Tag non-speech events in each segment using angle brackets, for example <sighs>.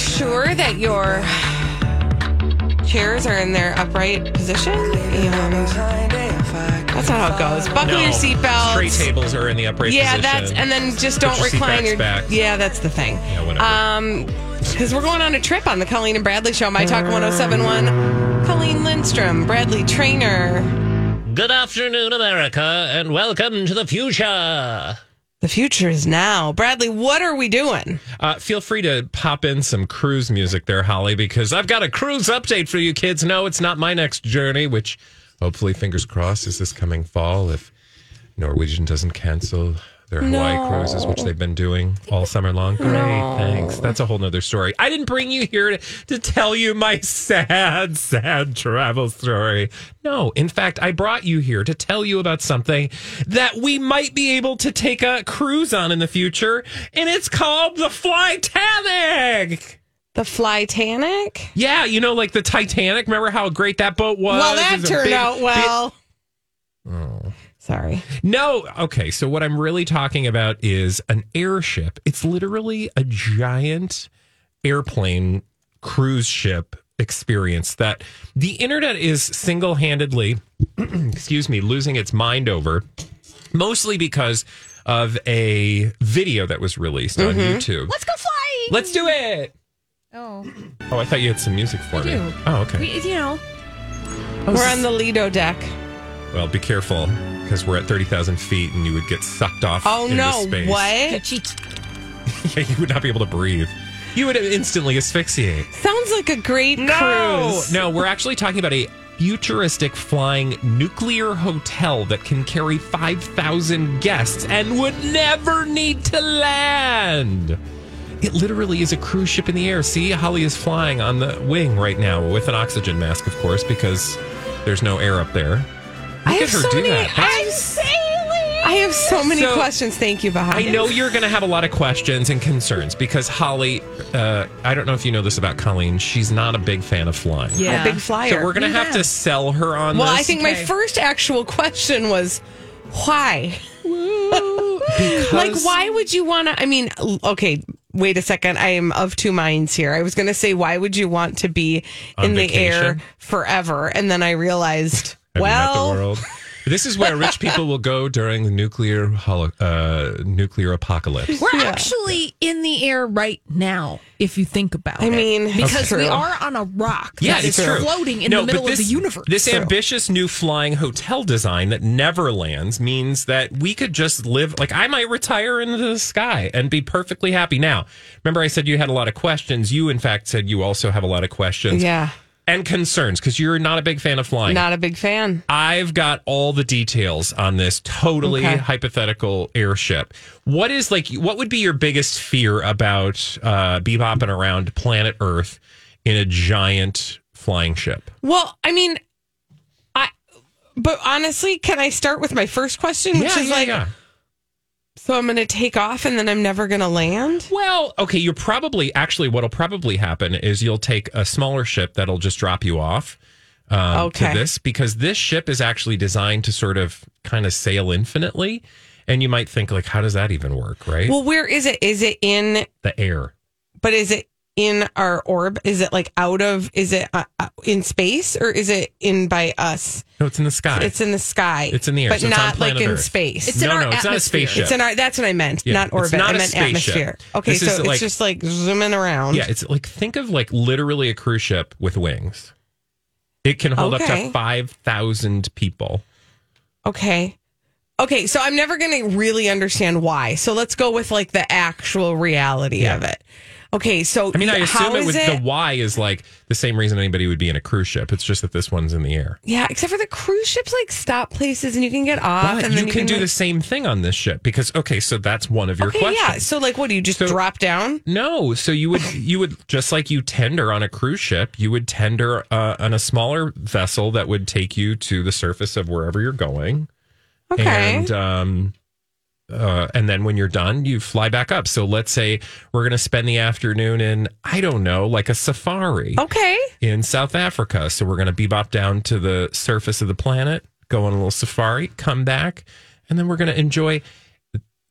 Everybody, make sure that your chairs are in their upright position. And that's not how it goes. Buckle your seatbelt. Tray tables are in the upright Yeah, position. that's and then just don't your recline your. back. Yeah, that's the thing. Yeah, whatever. Um, because we're going on a trip on the Colleen and Bradley show. My Talk 1071. Colleen Lindstrom, Bradley Traynor. Good afternoon, America, and welcome to the future. The future is now. Bradley, what are we doing? Uh, feel free to pop in some cruise music there, Holly, because I've got a cruise update for you kids. No, it's not my next journey, which hopefully, fingers crossed, is this coming fall if Norwegian doesn't cancel their Hawaii No. cruises, which they've been doing all summer long. Great, thanks. That's a whole nother story. I didn't bring you here to, to tell you my sad, sad travel story. No, in fact, I brought you here to tell you about something that we might be able to take a cruise on in the future, and it's called the Flytanic. The Flytanic? Yeah, you know, like the Titanic. Remember how great that boat was? well, that turned big- out well. Oh, Sorry. No, okay. So what I'm really talking about is an airship. It's literally a giant airplane cruise ship experience that the internet is single-handedly <clears throat> excuse me, losing its mind over mostly because of a video that was released on mm-hmm. YouTube. Let's go fly. Let's do it. Oh, Oh, I thought you had some music for me. do. Oh, okay. we, you know, oh, We're on the Lido deck. Well, be careful because we're at 30,000 feet and you would get sucked off Oh into no! space. What? cheat. <laughs> Yeah, you would not be able to breathe. You would instantly asphyxiate. Sounds like a great cruise. no, we're actually talking about a futuristic flying nuclear hotel that can carry 5,000 guests and would never need to land. It literally is a cruise ship in the air. See, Holly is flying on the wing right now with an oxygen mask, of course, because there's no air up there. I have her so do many. that. I'm sailing. I have so many So- questions. Thank you, Bahama. I know you're going to have a lot of questions and concerns because Holly, uh, I don't know if you know this about Colleen. She's not a big fan of flying. I'm a big flyer. So we're going to have to sell her on well, this. I think my Okay. first actual question was why. <laughs> because Like, why would you want to? I mean, l- okay, wait a second. I am of two minds here. I was going to say, why would you want to be On in the air forever? And then I realized, Have you met the well, world? This is where rich people will go during the nuclear holo- uh, nuclear apocalypse. We're actually in the air right now, if you think about I it. I mean, because we are on a rock Yeah, that it's is true. floating in No, the middle this, of the universe. This True. ambitious new flying hotel design that never lands means that we could just live like I might retire into the sky and be perfectly happy. Now, remember I said you had a lot of questions. You in fact said you also have a lot of questions yeah, and concerns because you're not a big fan of flying. not a big fan. I've got all the details on this totally Okay. hypothetical airship. What is like? What would be your biggest fear about uh, bebopping around planet Earth in a giant flying ship? Well, I mean, I. But honestly, can I start with my first question, which is like, so I'm going to take off and then I'm never going to land? Well, okay, you're probably actually what'll probably happen is you'll take a smaller ship that'll just drop you off um, Okay. to this because this ship is actually designed to sort of kind of sail infinitely. And you might think like, how does that even work, right? Well, where is it? Is it in? the air. But is it in our orb? Is it like out of? Is it uh, uh, in space or is it in by us? No, it's in the sky. It's in the sky. It's in the air, but so it's on not like in Earth. space. It's in no, our no, it's not a atmosphere. spaceship. It's in our. That's what I meant. Yeah, not it's orbit. not I a meant spaceship. atmosphere. Okay, This so is it's like- just like zooming around. yeah, it's like think of like literally a cruise ship with wings. It can hold up Okay. to five thousand people. Okay. Okay, so I'm never going to really understand why. So let's go with like the actual reality Yeah. of it. Okay, so I mean, I assume it is would. The why is like the same reason anybody would be in a cruise ship. It's just that this one's in the air. Yeah, except for the cruise ships like stop places and you can get off But and then you can do like- the same thing on this ship because okay, so that's one of your Okay, questions. yeah. So like what do you just So- drop down? No, so you would you would just like you tender on a cruise ship, you would tender uh, on a smaller vessel that would take you to the surface of wherever you're going, Okay. and um, uh, and then when you're done, you fly back up. So let's say we're going to spend the afternoon in I don't know, like a safari okay. in South Africa. So we're going to bebop down to the surface of the planet, go on a little safari, come back, and then we're going to enjoy.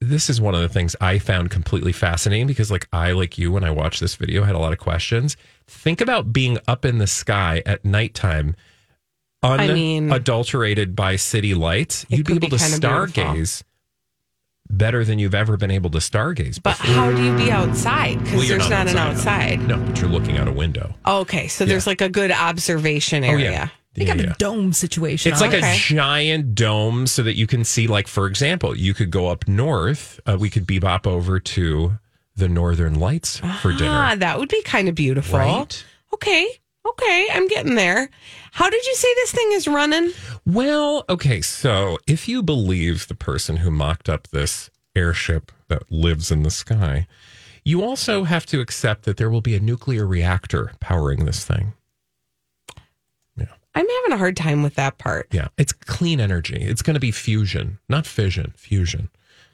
This is one of the things I found completely fascinating because, like, I, like you, when I watched this video, had a lot of questions. Think about being up in the sky at nighttime, I mean- unadulterated by city lights. You'd be able be to stargaze better than you've ever been able to stargaze. But before. how do you be outside? Because Well, you're there's not, an outside. No, but you're looking out a window. Okay, so there's like a good observation area. Oh, area. yeah. They Yeah, got yeah. a dome situation. It's on like it. a giant dome so that you can see, like, for example, you could go up north. Uh, we could bebop over to the Northern Lights for Ah, dinner. that would be kind of beautiful. Right? Okay. Okay, I'm getting there. How did you say this thing is running? Well, okay, so if you believe the person who mocked up this airship that lives in the sky, you also have to accept that there will be a nuclear reactor powering this thing. Yeah. I'm having a hard time with that part. Yeah, it's clean energy. It's going to be fusion, not fission, fusion.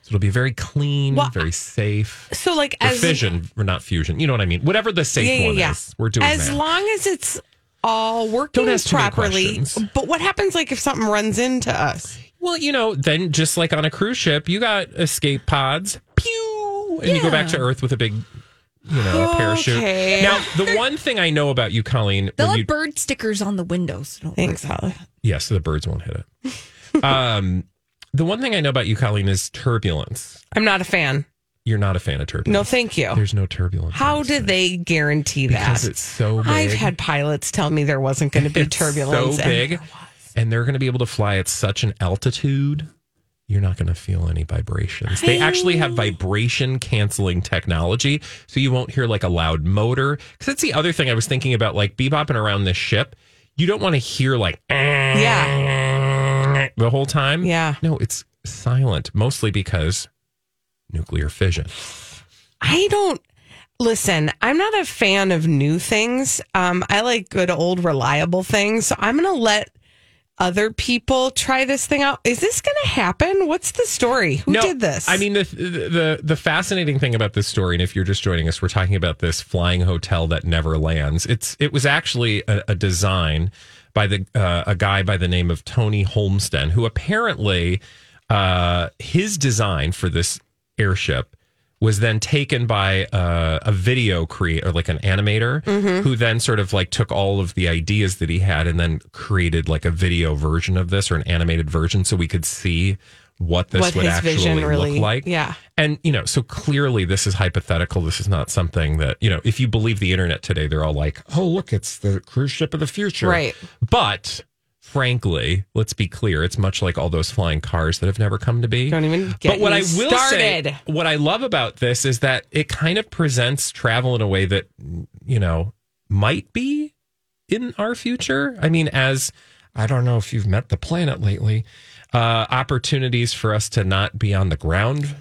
So it'll be very clean, Well, very safe. So like Or as fission, or not fusion. You know what I mean? Whatever the safe yeah, yeah, one yeah. is. We're doing as that. long as it's all working Don't ask too many properly. But what happens like if something runs into us? well, you know, then just like on a cruise ship, you got escape pods, pew, and you go back to Earth with a big, you know, parachute. Okay. Now, the one thing I know about you, Colleen, They'll have you, bird stickers on the windows. Don't Thanks, worry. Holly. yes, the birds won't hit it. <laughs> um, the one thing I know about you, Colleen, is turbulence. I'm not a fan. You're not a fan of turbulence. No, thank you. There's no turbulence. How on this did thing. they guarantee that? Because it's so big. I've had pilots tell me there wasn't going to be <laughs> It's turbulence. so and big, there was. and they're going to be able to fly at such an altitude. You're not going to feel any vibrations. They actually have vibration canceling technology, so you won't hear like a loud motor. Because that's the other thing I was thinking about, like bebopping around this ship. You don't want to hear like Yeah. The whole time. Yeah. no, it's silent, mostly because nuclear fission. I don't listen. I'm not a fan of new things. Um, I like good old reliable things. So I'm going to let other people try this thing out. Is this going to happen? What's the story? Who did this? I mean, the, the the fascinating thing about this story, and if you're just joining us, we're talking about this flying hotel that never lands. It's it was actually a, a design by the uh, a guy by the name of Tony Holmsten, who apparently uh, his design for this airship was then taken by uh, a video creator, like an animator, who then sort of like took all of the ideas that he had and then created like a video version of this or an animated version so we could see what this What would actually vision really- look like. yeah. And, you know, so clearly this is hypothetical. This is not something that, you know, if you believe the internet today, they're all like, oh, look, it's the cruise ship of the future. Right. But frankly, let's be clear, it's much like all those flying cars that have never come to be. Don't even get But what me I will started. say, what I love about this is that it kind of presents travel in a way that, you know, might be in our future. I mean, as I don't know if you've met the planet lately, uh, opportunities for us to not be on the ground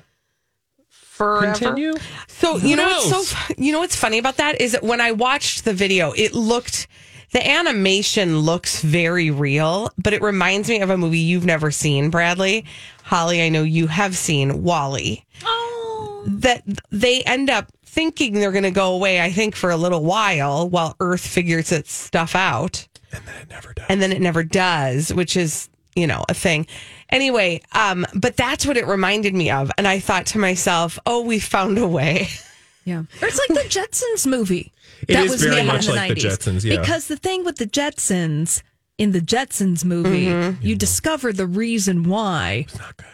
Forever. continue. So Who you know what's so you know what's funny about that is that when I watched the video, it looked the animation looks very real, but it reminds me of a movie you've never seen, Bradley. Holly, I know you have seen WALL-E. Oh. That they end up thinking they're going to go away, I think, for a little while while Earth figures its stuff out And then It never does. and then it never does, which is you know a thing. Anyway, um, but that's what it reminded me of, and I thought to myself, "Oh, we found a way." <laughs> Yeah. Or it's like the Jetsons movie. It that is was very made much in the like the 90s. Jetsons, yeah. Because the thing with the Jetsons in the Jetsons movie, Mm-hmm. you discover the reason why. Not good.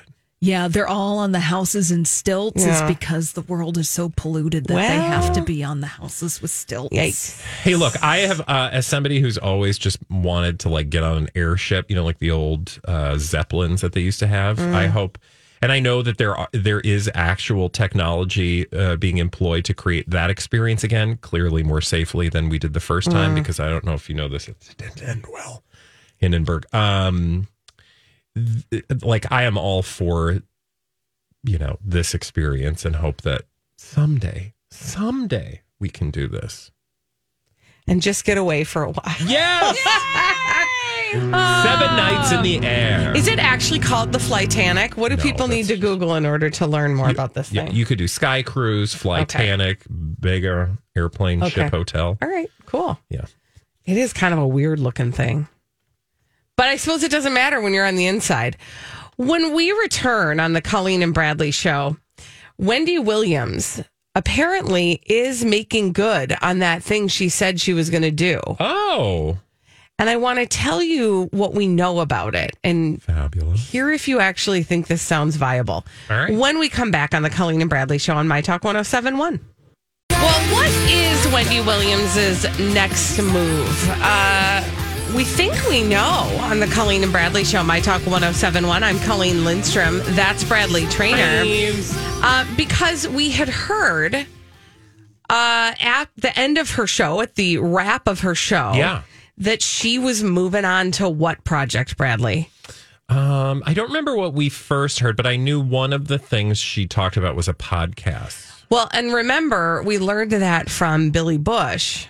Yeah, they're all on the houses in stilts Yeah. is because the world is so polluted that they have to be on the houses with stilts. Yikes. Hey, look, I have, uh, as somebody who's always just wanted to like get on an airship, you know, like the old uh, Zeppelins that they used to have. I hope, and I know that there are, there is actual technology uh, being employed to create that experience again, clearly more safely than we did the first time, because I don't know if you know this, it didn't end well. Hindenburg. Um, th- like I am all for, you know, this experience and hope that someday, someday we can do this. And just get away for a while. Yes. Mm. Um, Seven nights in the air. Is it actually called the Flytanic? What do No, people need to Google in order to learn more about this Yeah, thing? you could do Sky Cruise, Flytanic, bigger airplane Okay. ship hotel. All right, cool. Yeah. It is kind of a weird looking thing. But I suppose it doesn't matter when you're on the inside. When we return on the Colleen and Bradley show, Wendy Williams apparently is making good on that thing she said she was going to do. Oh, And I want to tell you what we know about it and fabulous. hear if you actually think this sounds viable. All right. When we come back on the Colleen and Bradley show on My Talk 1071. Well, what is Wendy Williams's next move? Uh, we think we know on the Colleen and Bradley show, My Talk 1071. I'm Colleen Lindstrom. That's Bradley Traynor. Uh, because we had heard uh, at the end of her show, at the wrap of her show, Yeah. that she was moving on to what project, Bradley? Um, I don't remember what we first heard, but I knew one of the things she talked about was a podcast. Well, and remember, we learned that from Billy Bush,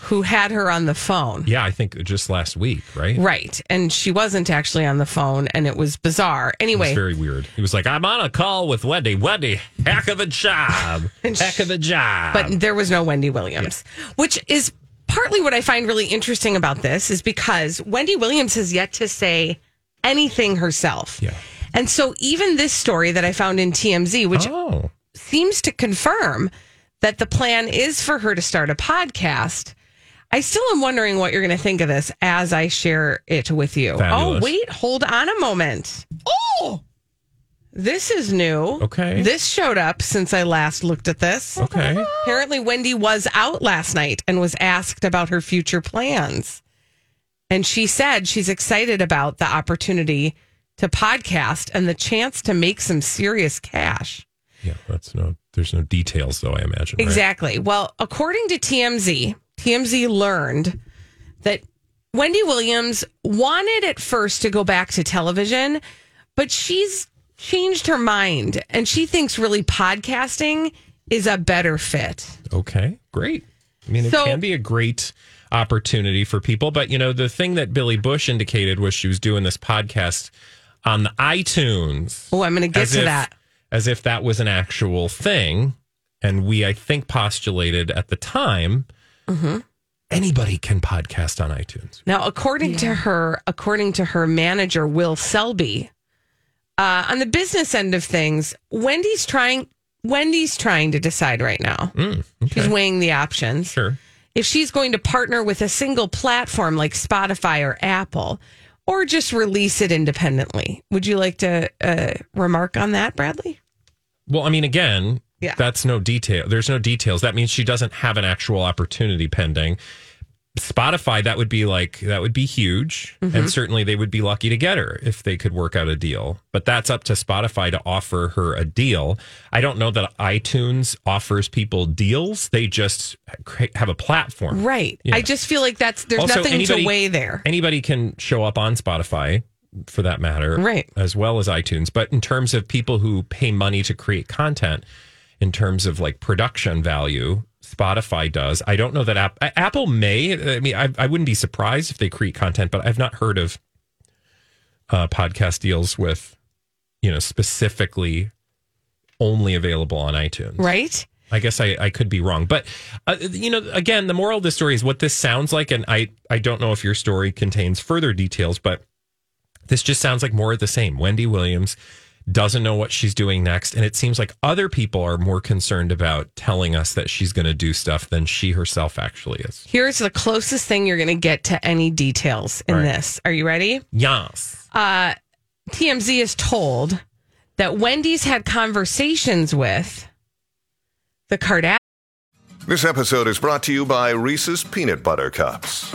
who had her on the phone. Yeah, I think just last week, right? Right. And she wasn't actually on the phone, and it was bizarre. It Anyway, very weird. He was like, I'm on a call with Wendy. Wendy, heck of a job. <laughs> heck of a job. but there was no Wendy Williams, which is partly what I find really interesting about this, is because Wendy Williams has yet to say anything herself. Yeah. And so even this story that I found in TMZ, which oh, seems to confirm that the plan is for her to start a podcast. I still am wondering what you're going to think of this as I share it with you. Fabulous. Oh, wait, hold on a moment. Oh, this is new. Okay. This showed up since I last looked at this. okay. Apparently, Wendy was out last night and was asked about her future plans. And she said she's excited about the opportunity to podcast and the chance to make some serious cash. Yeah, that's no, there's no details though, I imagine. right? Exactly. Well, according to TMZ, TMZ learned that Wendy Williams wanted at first to go back to television, but she's changed her mind and she thinks really podcasting is a better fit. Okay, great. I mean, it So- can be a great opportunity for people, but you know, the thing that Billy Bush indicated was she was doing this podcast on the iTunes. Oh, I'm going to get to if- that. As if that was an actual thing. And we, I think, postulated at the time Mm-hmm. anybody can podcast on iTunes. Now, according to her, according to her manager, Will Selby, uh, on the business end of things, Wendy's trying. Wendy's trying to decide right now. She's weighing the options. Sure. If she's going to partner with a single platform like Spotify or Apple, or just release it independently. Would you like to uh, remark on that, Bradley? Well, I mean, again, Yeah. that's no detail. There's no details. That means she doesn't have an actual opportunity pending. Spotify, that would be like, that would be huge. Mm-hmm. And certainly they would be lucky to get her if they could work out a deal. But that's up to Spotify to offer her a deal. I don't know that iTunes offers people deals. They just have a platform. Right. Yeah. I just feel like that's there's Also, nothing anybody- to weigh there. Anybody can show up on Spotify for that matter. Right. As well as iTunes. But in terms of people who pay money to create content, in terms of like production value, Spotify does. I don't know that App- Apple may. I mean, I, I wouldn't be surprised if they create content, but I've not heard of uh, podcast deals with, you know, specifically only available on iTunes. Right. I guess I, I could be wrong, but uh, you know, again, the moral of the story is what this sounds like, and I I don't know if your story contains further details, but this just sounds like more of the same. Wendy Williams doesn't know what she's doing next. And it seems like other people are more concerned about telling us that she's going to do stuff than she herself actually is. Here's the closest thing you're going to get to any details in All right. this. Are you ready? Yes. Uh, TMZ is told that Wendy's had conversations with the Kardashians. This episode is brought to you by Reese's Peanut Butter Cups.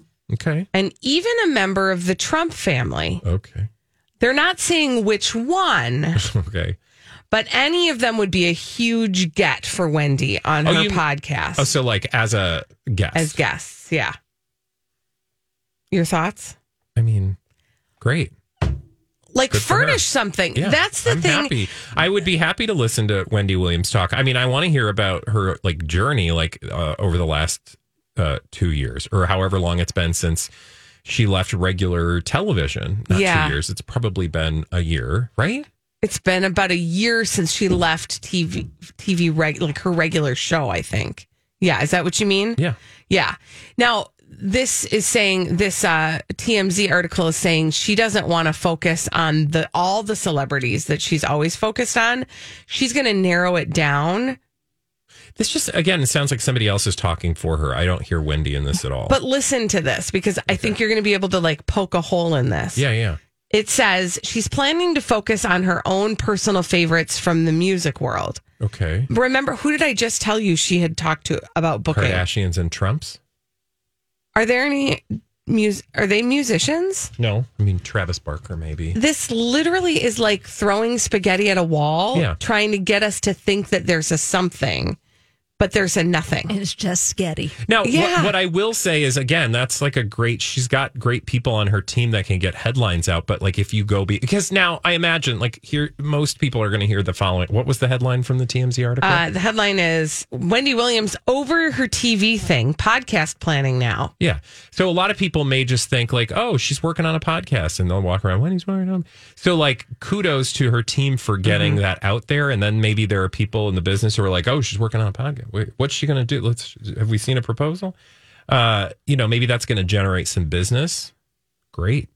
okay. and even a member of the Trump family. Okay. They're not saying which one, <laughs> Okay. but any of them would be a huge get for Wendy on Oh, her you- podcast Oh, so like as a guest. as guests. Yeah. Your thoughts? I mean, great. Like Good furnish something. Yeah, That's the I'm thing. Happy. I would be happy to listen to Wendy Williams talk. I mean, I want to hear about her like journey, like uh, over the last uh, two years or however long it's been since she left regular television. Not Yeah. two years. It's probably been a year, right? It's been about a year since she left TV, TV reg, like her regular show. I think. Yeah, is that what you mean? Yeah. Yeah. Now, this is saying this uh, TMZ article is saying she doesn't want to focus on the all the celebrities that she's always focused on. She's going to narrow it down. This just again it sounds like somebody else is talking for her. I don't hear Wendy in this at all. But listen to this because I think you're going to be able to like poke a hole in this. yeah, yeah. It says she's planning to focus on her own personal favorites from the music world. Okay. Remember, who did I just tell you she had talked to about booking? Kardashians and Trumps? Are there any mus? Are they musicians? No. I mean Travis Barker maybe. This literally is like throwing spaghetti at a wall, Yeah. trying to get us to think that there's a something, but there's a nothing. It's just sketty. Now, Yeah. what, what I will say is, again, that's like a great. She's got great people on her team that can get headlines out. But like, if you go be because now I imagine like here, most people are going to hear the following. What was the headline from the TMZ article? Uh, the headline is Wendy Williams over her TV thing, podcast planning now. yeah. So a lot of people may just think like, oh, she's working on a podcast, and they'll walk around when he's working on. So like, kudos to her team for getting Mm-hmm. that out there. And then maybe there are people in the business who are like, oh, she's working on a podcast. Wait, what's she going to do? Let's have we seen a proposal? Uh, you know, maybe that's going to generate some business. Great.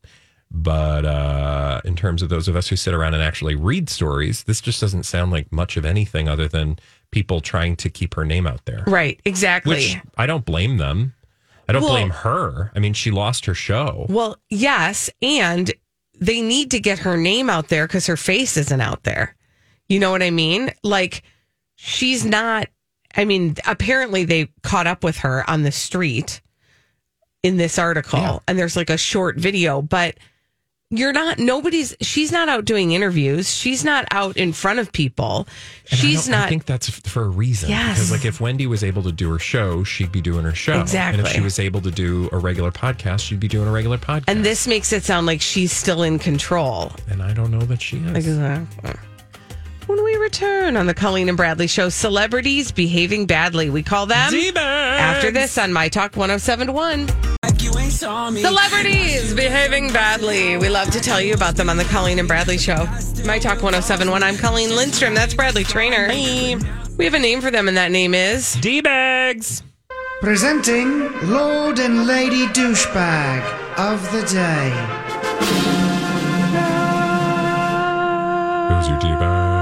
But uh, in terms of those of us who sit around and actually read stories, this just doesn't sound like much of anything other than people trying to keep her name out there. Right, exactly. Which I don't blame them. I don't Well- blame her. I mean, she lost her show. well, yes, and they need to get her name out there because her face isn't out there. You know what I mean? Like, she's not. I mean, apparently they caught up with her on the street in this article, Yeah. and there's like a short video, but you're not. Nobody's. She's not out doing interviews. She's not out in front of people. And she's don't- I think that's for a reason. Yes. Because, like, if Wendy was able to do her show, she'd be doing her show. exactly And if she was able to do a regular podcast, she'd be doing a regular podcast. and this makes it sound like she's still in control. And I don't know that she is. Exactly. When we return on the Colleen and Bradley show, celebrities behaving badly. We call them after this on My Talk 1071. Celebrities behaving badly. We love to tell you about them on the Colleen and Bradley show. My Talk 1071. I'm Colleen Lindstrom. That's Bradley Traynor. We have a name for them, and that name is D bags. Presenting Lord and Lady Douchebag of the Day. Who's your D bag?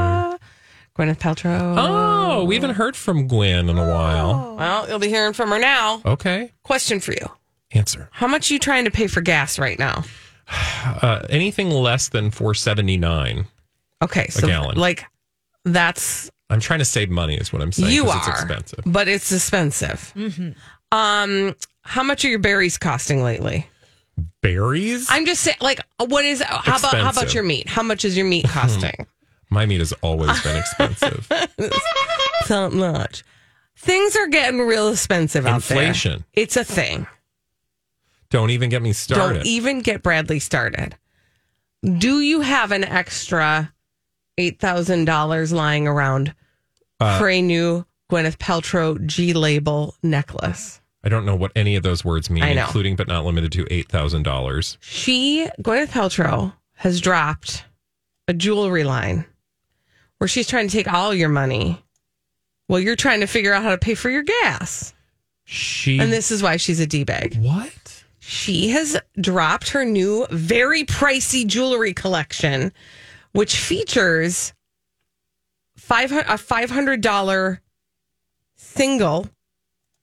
Gwyneth Paltrow. Oh, we haven't heard from Gwen in a while. Well, you'll be hearing from her now. Okay. Question for you Answer. How much are you trying to pay for gas right now? <sighs> Uh, anything less than four seventy nine. Okay, so gallon. like that's I'm trying to save money, is what I'm saying. You are, It's expensive. but it's expensive. Um, how much are your berries costing lately? Berries? I'm just saying, like, what is? How about how about Expensive. your meat? How much is your meat <laughs> costing? My meat has always been expensive. <laughs> Not much. Things are getting real expensive out there. Inflation. It's a thing. Don't even get me started. Don't even get Bradley started. Do you have an extra eight thousand dollars lying around Uh, for a new Gwyneth Paltrow G label necklace? I don't know what any of those words mean, I know. including but not limited to eight thousand dollars. She, Gwyneth Paltrow, has dropped a jewelry line where she's trying to take all your money while you're trying to figure out how to pay for your gas. She And this is why she's a D bag. what? She has dropped her new, very pricey jewelry collection, which features five a five hundred dollar single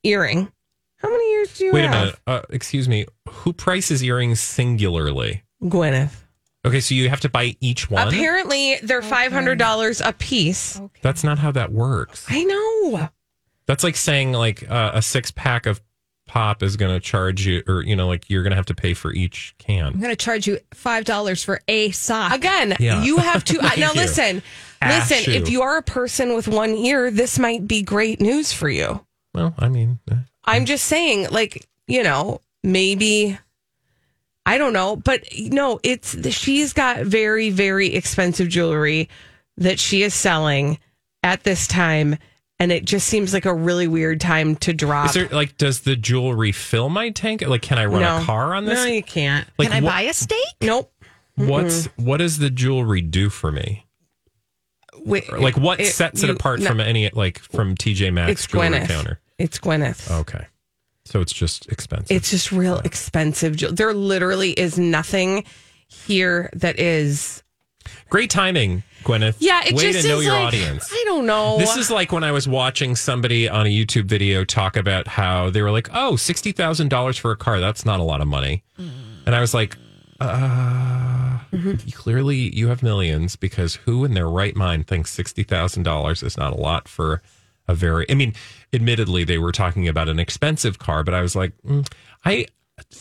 earring. How many ears do you Wait a minute. Uh, excuse me. Who prices earrings singularly? Gwyneth. Okay, so you have to buy each one. Apparently, they're five hundred dollars a piece. That's not how that works. I know. That's like saying like uh, a six pack of pop is going to charge you, or you know, like you're going to have to pay for each can. I'm going to charge you five dollars for a sock. Again, Yeah. you have to <laughs> Thank now. you. Listen, listen. shoe. If you are a person with one ear, this might be great news for you. Well, I mean, uh, I'm just saying, like, you know, maybe I don't know, but no, it's she's got very, very expensive jewelry that she is selling at this time, and it just seems like a really weird time to drop. is there like does the jewelry fill my tank? Like, can I run no a car on this? No, you can't. like, Can I what- buy a steak? Nope. What's what does the jewelry do for me? Wait, Like, what it- sets it apart no, from any like from TJ Maxx It's jewelry Gwyneth. counter? It's Gwyneth. Okay, so it's just expensive. It's just real expensive. There literally is nothing here that is. Great timing, Gwyneth. Yeah, it way just to know your like, audience. I don't know. This is like when I was watching somebody on a YouTube video talk about how they were like, "Oh, sixty thousand dollars for a car. That's not a lot of money," and I was like, "Uh, clearly you have millions because who in their right mind thinks sixty thousand dollars is not a lot for a very? I mean, admittedly, they were talking about an expensive car, but I was like, mm, I."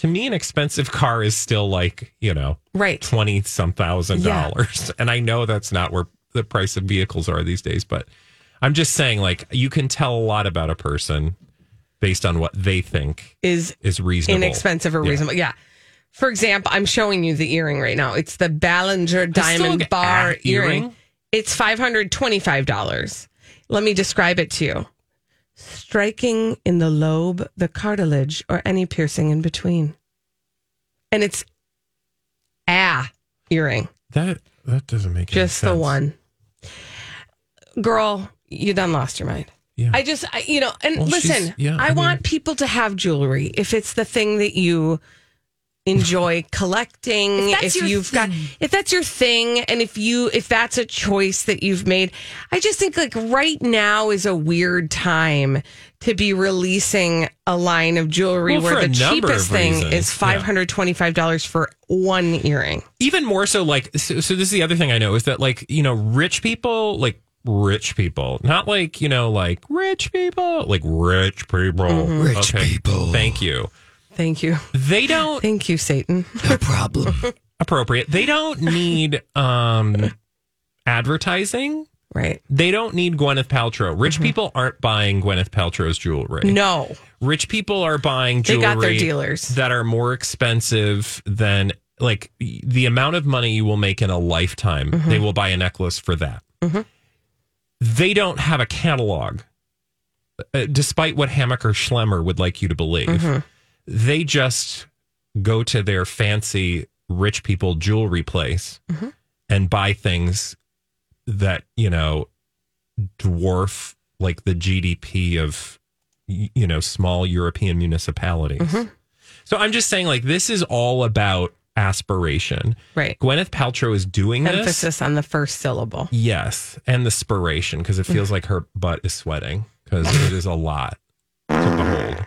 To me, an expensive <laughs> car is still like, you know, right. twenty some thousand Yeah. dollars. And I know that's not where the price of vehicles are these days, but I'm just saying, like, you can tell a lot about a person based on what they think Is is reasonable. inexpensive or reasonable. Yeah. For example, I'm showing you the earring right now. It's the Ballinger Diamond Bar earring. earring. It's $525. Let me describe it to you. Striking in the lobe, the cartilage, or any piercing in between. And it's ah earring. That that doesn't make any Just the one. Girl, you done lost your mind. Yeah. I just, I, you know, and Well, listen, yeah, I, I mean- want people to have jewelry if it's the thing that you enjoy collecting. If that's if your you've got, thing. if that's your thing, and if you, if that's a choice that you've made, I just think like right now is a weird time to be releasing a line of jewelry Well, where the cheapest thing reasons, is five hundred twenty-five dollars for one earring. Even more so, like, so, so this is the other thing I know is that, like, you know, rich people, like, rich people, not like, you know, like rich people, like rich people. Mm-hmm. Rich people. Thank you. Thank you, They don't thank you, Satan. No problem. <laughs> appropriate. They don't need um advertising. Right? They don't need Gwyneth Paltrow. Rich people aren't buying Gwyneth Paltrow's jewelry. Mm-hmm. No. Rich people are buying jewelry. They got their dealers. that are more expensive than like the amount of money you will make in a lifetime. Mm-hmm. They will buy a necklace for that. They don't have a catalog, uh, despite what Hammacher Schlemmer would like you to believe. Mm-hmm. They just go to their fancy rich people jewelry place Mm-hmm. and buy things that you know dwarf like the GDP of you know small European municipalities. Mm-hmm. So I'm just saying like this is all about aspiration. Right. Gwyneth Paltrow is doing this. Emphasis on the first syllable. Yes, and the spiration because it feels like her butt is sweating because it is a lot to behold.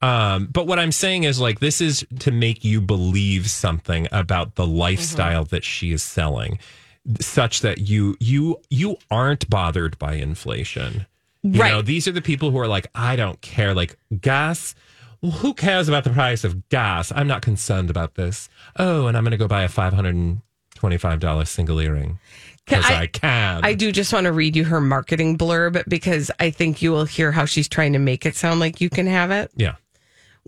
Um, but what I'm saying is like this is to make you believe something about the lifestyle that she is selling. such that you you you aren't bothered by inflation. You Right. know, these are the people who are like, I don't care. Like gas, who cares about the price of gas? I'm not concerned about this. Oh, and I'm going to go buy a five hundred and twenty-five dollar single earring because I, can. I do just want to read you her marketing blurb because I think you will hear how she's trying to make it sound like you can have it yeah.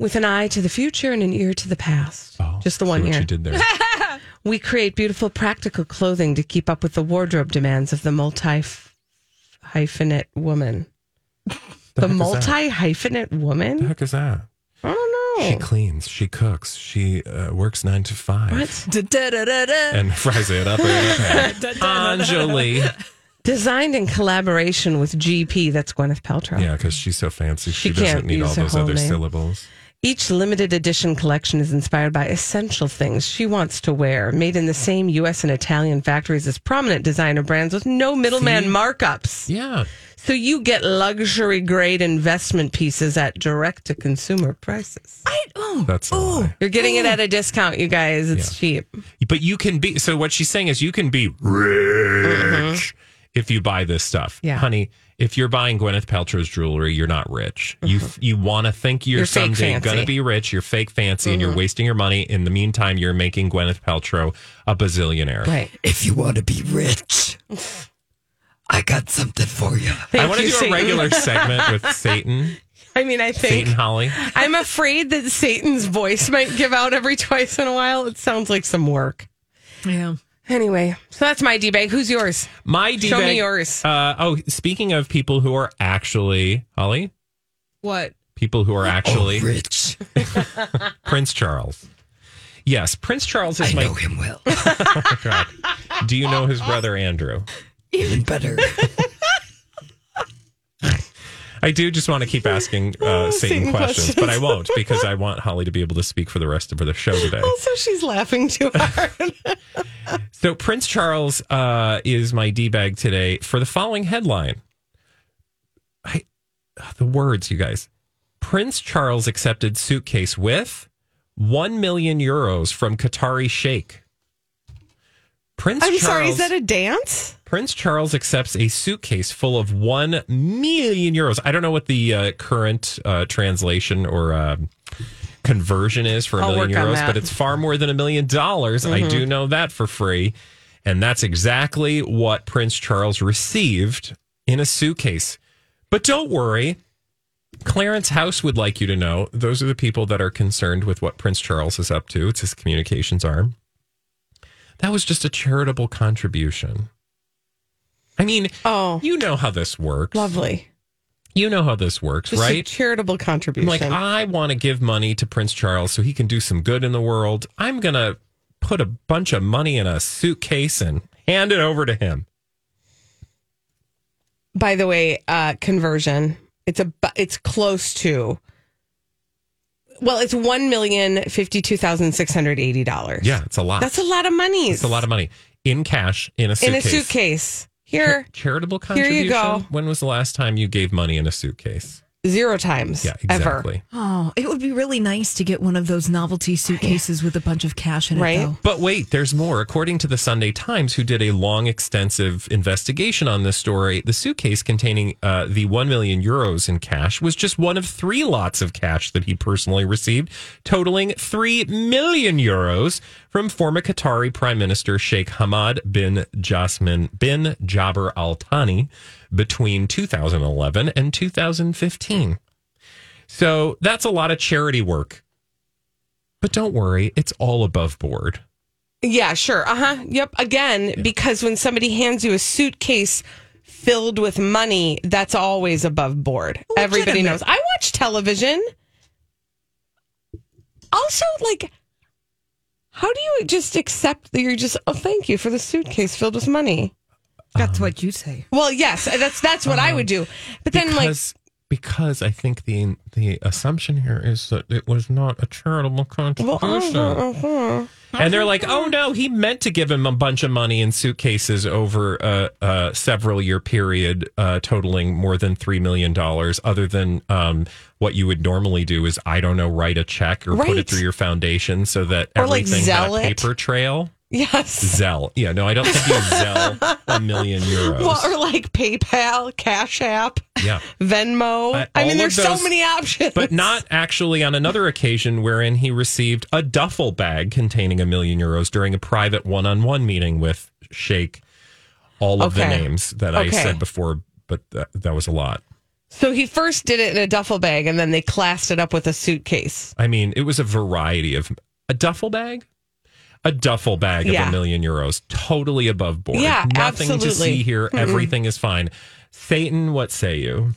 With an eye to the future and an ear to the past. just the See one what ear. you did there. <laughs> We create beautiful, practical clothing to keep up with the wardrobe demands of the multi hyphenate woman. The, heck is that? multi hyphenate woman? the woman? heck is that? I don't know. She cleans, she cooks, she uh, works nine to five, What? And fries it up. in her pan. Anjali, Designed in collaboration with GP, that's Gwyneth Paltrow. yeah, because she's so fancy, she, She doesn't need all those other name. syllables. Each limited edition collection is inspired by essential things she wants to wear, made in the same U.S. and Italian factories as prominent designer brands with no middleman See? markups. Yeah, So you get luxury grade investment pieces at direct to consumer prices. I, oh, that's a lie. You're getting it at a discount, you guys. It's cheap. But you can be. So what she's saying is, you can be rich if you buy this stuff, Mm-hmm. Yeah. honey. If you're buying Gwyneth Paltrow's jewelry, you're not rich. You you want to think you're, Mm-hmm. You're someday. Mm-hmm. gonna be rich. You're fake fancy, and you're wasting your money. In the meantime, you're making Gwyneth Paltrow a bazillionaire. Right. If you want to be rich, <laughs> I got something for you. Thank I want to do Satan. a regular <laughs> segment with Satan, I mean, I think Satan Holly. I'm afraid that Satan's voice might give out every twice in a while. It sounds like some work. yeah. Anyway, so that's my D bag. Who's yours? My D Show me yours. Uh, oh, speaking of people who are actually Holly, What? people who are actually Oh, rich. <laughs> Prince Charles. Yes, Prince Charles is my. I my. know him well. Oh, <laughs> God. Do you know his brother Andrew? Even better. <laughs> I do just want to keep asking uh, <laughs> Satan, Satan questions, questions. but I won't <laughs> because I want Holly to be able to speak for the rest of the show today. Also, she's laughing too <laughs> hard. So Prince Charles uh, is my d bag today for the following headline. I the words, you guys. Prince Charles accepted suitcase with one million euros from Qatari Sheikh. Prince I'm Charles, sorry, is that a dance? Prince Charles accepts a suitcase full of one million euros. I don't know what the uh, current uh, translation or uh, conversion is for a I'll million euros. Mm-hmm. but it's far more than a million dollars. I do know that for free. And that's exactly what Prince Charles received in a suitcase. But don't worry. Clarence House would like you to know those are the people that are concerned with what Prince Charles is up to. It's his communications arm. That was just a charitable contribution. I mean, Oh, you know how this works. lovely. You know how this works, Just a right? charitable contribution. like, I want to give money to Prince Charles so he can do some good in the world. I'm going to put a bunch of money in a suitcase and hand it over to him. By the way, uh, conversion. It's a. It's close to. Well, it's one million fifty two thousand six hundred eighty dollars. Yeah, it's a lot. that's a lot of money. It's a lot of money in cash in a in a suitcase. Here, Charitable Here contribution. you go. When was the last time you gave money in a suitcase? zero times. Yeah, Ever. exactly. Oh, it would be really nice to get one of those novelty suitcases with a bunch of cash in it, Right. But wait, there's more. According to the Sunday Times, who did a long, extensive investigation on this story, the suitcase containing uh, the 1 million euros in cash was just one of three lots of cash that he personally received, totaling 3 million euros from former Qatari Prime Minister Sheikh Hamad bin Jasmin bin Jabir Al Thani between 2011 and 2015. So that's a lot of charity work. But don't worry, it's all above board. Yeah, sure. Uh huh. Yep. Again, because when somebody hands you a suitcase filled with money, that's always above board. Everybody knows. I watch television. Also, like, how do you just accept that you're just, oh, thank you for the suitcase filled with money? That's what you say. Well, yes, that's that's what I would do. But then, like, because because I think the the assumption here is that it was not a charitable well, contribution. uh-huh, uh-huh. and they're like, "Oh no, he meant to give him a bunch of money in suitcases over a, a several year period, uh, totaling more than three million dollars. Other than um, what you would normally do is, I don't know, write a check or put it through your foundation so that Or, like, everything had a paper trail. Yes. Zelle. Yeah, no, I don't think you <laughs> Zelle a million euros. Well, or like PayPal, Cash App, yeah. Venmo. Uh, I mean, there's of so many options. But not actually on another occasion wherein he received a duffel bag containing a million euros during a private one on one meeting with Sheikh. All of the names that I said before, but that, that was a lot. So he first did it in a duffel bag and then they classed it up with a suitcase. I mean, it was a variety of a duffel bag, a duffel bag of a million euros, totally above board. Yeah, nothing to see here. Mm-mm. Everything is fine. Satan, what say you?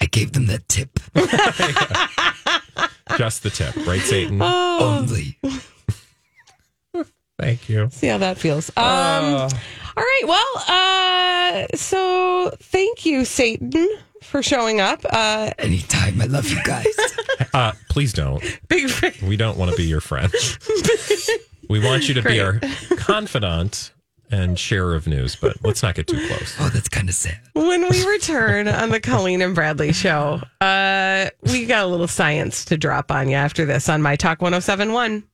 I gave them that tip. <laughs> Just the tip, right, Satan? Oh. Only. Thank you. See how that feels. Um, Uh. all right. Well, uh, so thank you, Satan, for showing up. Uh, Anytime. I love you guys. <laughs> Uh, please don't. big We don't want to be your friend. <laughs> we want you to be our confidant and sharer of news, but let's not get too close. Oh, that's kind of sad. when we return on the Colleen and Bradley show, uh, we got a little science to drop on you after this on My Talk 1071.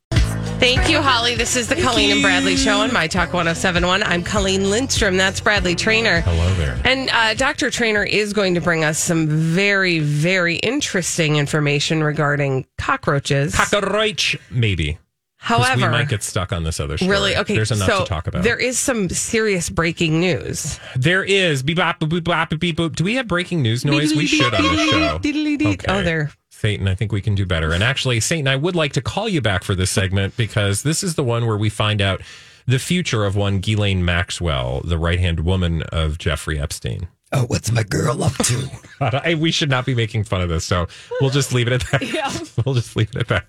Thank you, Holly. This is the Colleen and Bradley show on My Talk 1071. I'm Colleen Lindstrom. That's Bradley Traynor. Hello there. And uh, Dr. Traynor is going to bring us some very, very interesting information regarding cockroaches. Cockroach, maybe. 'Cause However, we might get stuck on this other story. really, okay. There's enough so to talk about. There is some serious breaking news. There is. Beep, bop, boop, boop, bop, beep, boop. Do we have breaking news noise? We should on the show. Diddly-dee. Oh, there. Satan, I think we can do better. And actually, Satan, I would like to call you back for this segment because this is the one where we find out the future of one Ghislaine Maxwell, the right hand woman of Jeffrey Epstein. Oh, what's my girl up to? <laughs> I, we should not be making fun of this, so we'll just leave it at that. <laughs> Yeah. We'll just leave it at that.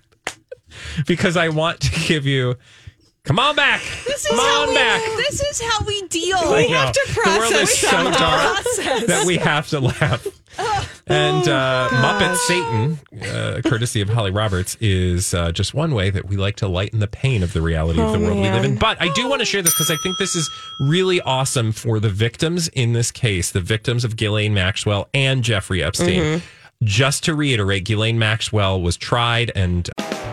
Because I want to give you. Come on back. This Come on back. This is how we deal. I know. The world is so dark that we have to laugh. <laughs> And uh, Muppet Satan, uh, courtesy of Holly Roberts, is uh, just one way that we like to lighten the pain of the reality of Oh, the world we live in. But I do want to share this because I think this is really awesome for the victims in this case, the victims of Ghislaine Maxwell and Jeffrey Epstein. Mm-hmm. Just to reiterate, Ghislaine Maxwell was tried and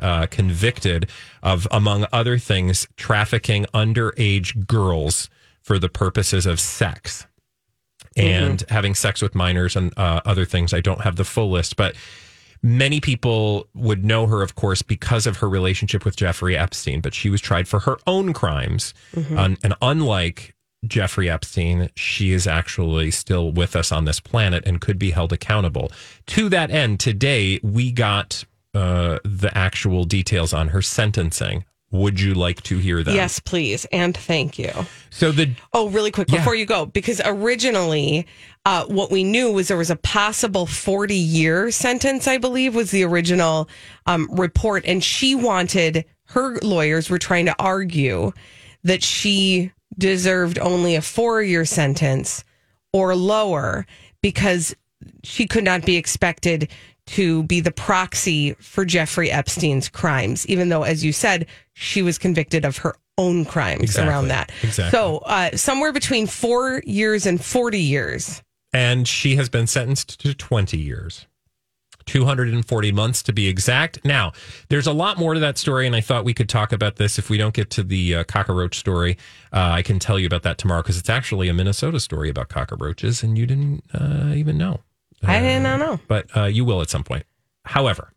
Uh, convicted of, among other things, trafficking underage girls for the purposes of sex and having sex with minors and uh, other things. I don't have the full list, but many people would know her, of course, because of her relationship with Jeffrey Epstein, but she was tried for her own crimes. Un- and unlike Jeffrey Epstein, she is actually still with us on this planet and could be held accountable. To that end, today we got uh, the actual details on her sentencing. Would you like to hear that? Yes, please. And thank you. So the Oh, really quick Yeah. before you go, because originally uh, what we knew was there was a possible 40 year sentence, I believe, was the original um, report. And she wanted, her lawyers were trying to argue that she deserved only a four year sentence or lower because she could not be expected to be the proxy for Jeffrey Epstein's crimes, even though, as you said, she was convicted of her own crimes Exactly. around that. Exactly. So, uh, somewhere between four years and 40 years. and she has been sentenced to 20 years 240 months to be exact now there's a lot more to that story and i thought we could talk about this if we don't get to the uh, cockroach story uh, i can tell you about that tomorrow because it's actually a minnesota story about cockroaches and you didn't uh, even know I did not know. but uh, you will at some point. However,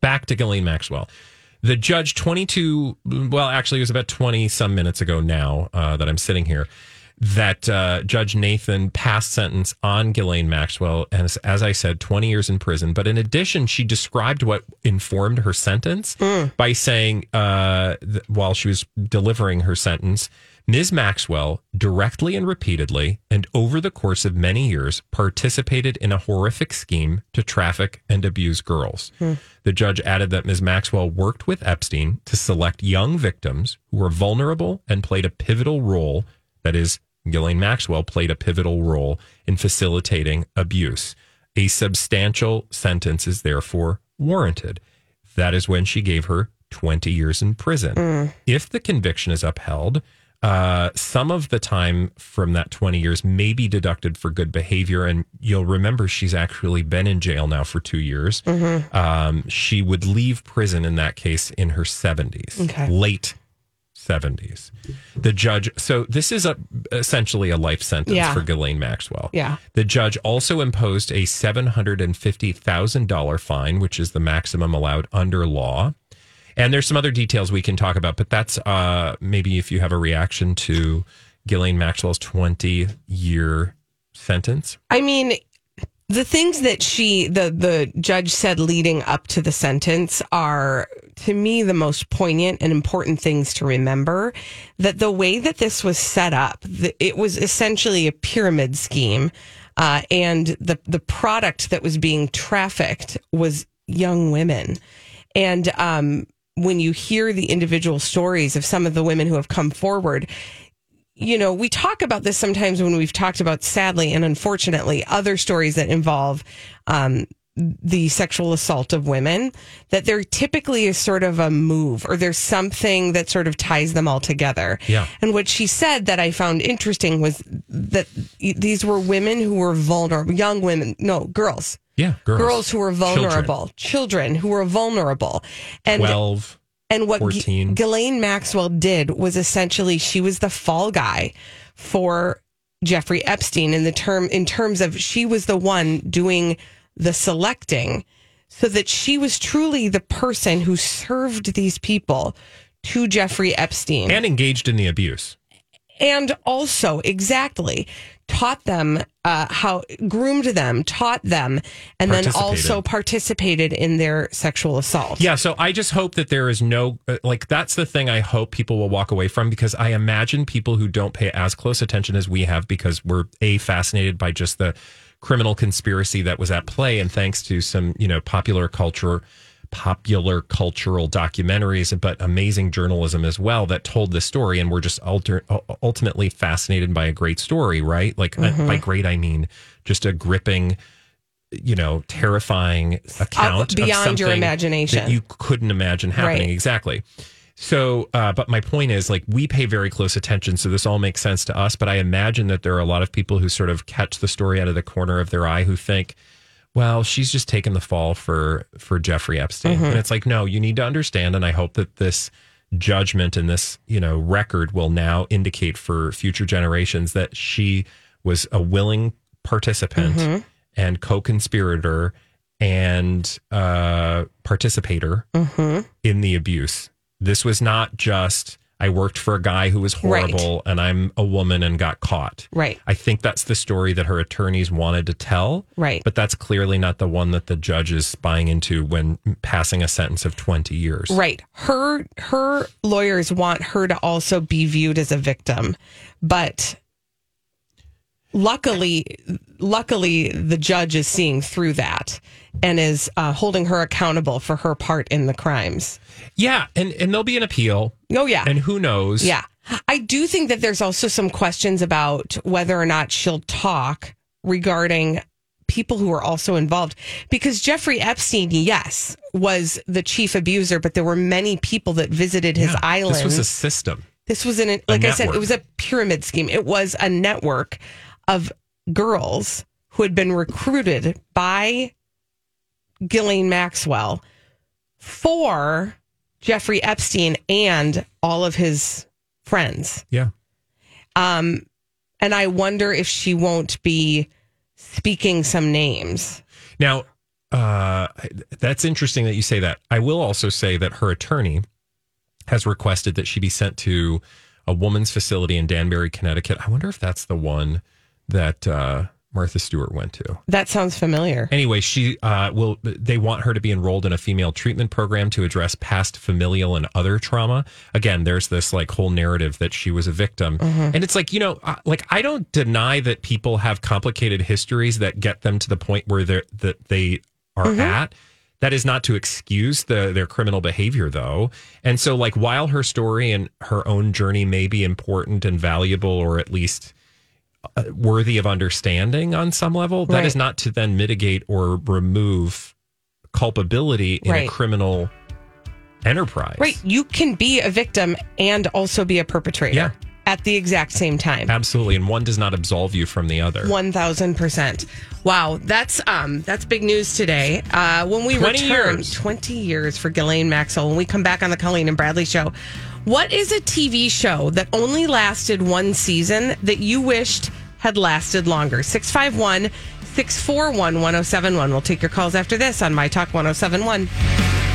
back to Ghislaine Maxwell. The judge, 22, well, actually, it was about 20 some minutes ago now uh, that I'm sitting here. that uh, Judge Nathan passed sentence on Ghislaine Maxwell, and as, as I said, 20 years in prison. But in addition, she described what informed her sentence by saying, uh, th- while she was delivering her sentence, Ms. Maxwell directly and repeatedly, and over the course of many years, participated in a horrific scheme to traffic and abuse girls. Hmm. The judge added that Ms. Maxwell worked with Epstein to select young victims who were vulnerable and played a pivotal role. That is, Ghislaine Maxwell played a pivotal role in facilitating abuse. A substantial sentence is therefore warranted. That is when she gave her 20 years in prison. Hmm. If the conviction is upheld, uh, some of the time from that 20 years may be deducted for good behavior. And you'll remember she's actually been in jail now for two years. Um, she would leave prison in that case in her 70s, Okay. late 70s. The judge, so this is a, essentially a life sentence Yeah. for Ghislaine Maxwell. Yeah. The judge also imposed a $750,000 fine, which is the maximum allowed under law. And there's some other details we can talk about, but that's uh, maybe if you have a reaction to Ghislaine Maxwell's 20 year sentence. I mean, the things that she, the the judge said leading up to the sentence are, to me, the most poignant and important things to remember. That the way that this was set up, it was essentially a pyramid scheme, uh, and the the product that was being trafficked was young women, and um, when you hear the individual stories of some of the women who have come forward, you know, we talk about this sometimes when we've talked about, sadly and unfortunately, other stories that involve um, the sexual assault of women, that there typically is sort of a move or there's something that sort of ties them all together. Yeah. And what she said that I found interesting was that these were women who were vulnerable, young women, no, girls. Yeah, girls. who were vulnerable, children, who were vulnerable. And 12. and what G- Ghislaine Maxwell did was essentially she was the fall guy for Jeffrey Epstein in the term in terms of she was the one doing the selecting so that she was truly the person who served these people to Jeffrey Epstein And engaged in the abuse. And also exactly taught them uh, how groomed them taught them and then also participated in their sexual assault. Yeah, so I just hope that there is no uh, like that's the thing I hope people will walk away from because I imagine people who don't pay as close attention as we have because we're a fascinated by just the criminal conspiracy that was at play and thanks to some, you know, popular culture popular cultural documentaries but amazing journalism as well that told the story and we're just alter, ultimately fascinated by a great story, right? Like uh, by great I mean just a gripping you know, terrifying account of beyond your imagination. that you couldn't imagine happening. Right. Exactly. So, uh, but my point is, like, we pay very close attention, so this all makes sense to us. But I imagine that there are a lot of people who sort of catch the story out of the corner of their eye who think, "Well, she's just taken the fall for for Jeffrey Epstein," and mm-hmm. it's like, no, you need to understand. And I hope that this judgment and this, you know, record will now indicate for future generations that she was a willing participant mm-hmm. and co-conspirator and uh, participator mm-hmm. in the abuse. This was not just I worked for a guy who was horrible and I'm a woman and got caught. Right. I think that's the story that her attorneys wanted to tell. Right. But that's clearly not the one that the judge is buying into when passing a sentence of 20 years. Right. Her her lawyers want her to also be viewed as a victim. But luckily luckily the judge is seeing through that and is uh, holding her accountable for her part in the crimes. Yeah. And, and there'll be an appeal. Oh yeah. And who knows? Yeah. I do think that there's also some questions about whether or not she'll talk regarding people who are also involved because Jeffrey Epstein, yes, was the chief abuser, but there were many people that visited his Yeah. island. This was a system. This was an like I said, it was a pyramid scheme. It was a network of girls who had been recruited by Ghislaine Maxwell for Jeffrey Epstein and all of his friends. Yeah. Um, and I wonder if she won't be speaking some names. Now, uh, that's interesting that you say that. I will also say that her attorney has requested that she be sent to a woman's facility in Danbury, Connecticut. I wonder if that's the one that uh, Martha Stewart went to. That sounds familiar. Anyway, she uh, will. They want her to be enrolled in a female treatment program to address past familial and other trauma. Again, there's this like whole narrative that she was a victim, Mm-hmm. and it's like you know, uh, like I don't deny that people have complicated histories that get them to the point where they're that they are Mm-hmm. at. That is not to excuse the their criminal behavior, though. And so, like, while her story and her own journey may be important and valuable, or at least worthy of understanding on some level, that is Right. not to then mitigate or remove culpability in Right. a criminal enterprise. Right. You can be a victim and also be a perpetrator Yeah. at the exact same time. Absolutely. And one does not absolve you from the other. One thousand percent. Wow, that's um that's big news today. Uh, when we 20 return, years. twenty years for Ghislaine Maxwell. When we come back on the Colleen and Bradley show, what is a TV show that only lasted one season that you wished had lasted longer? 651 641 1071. We'll take your calls after this on My Talk 1071.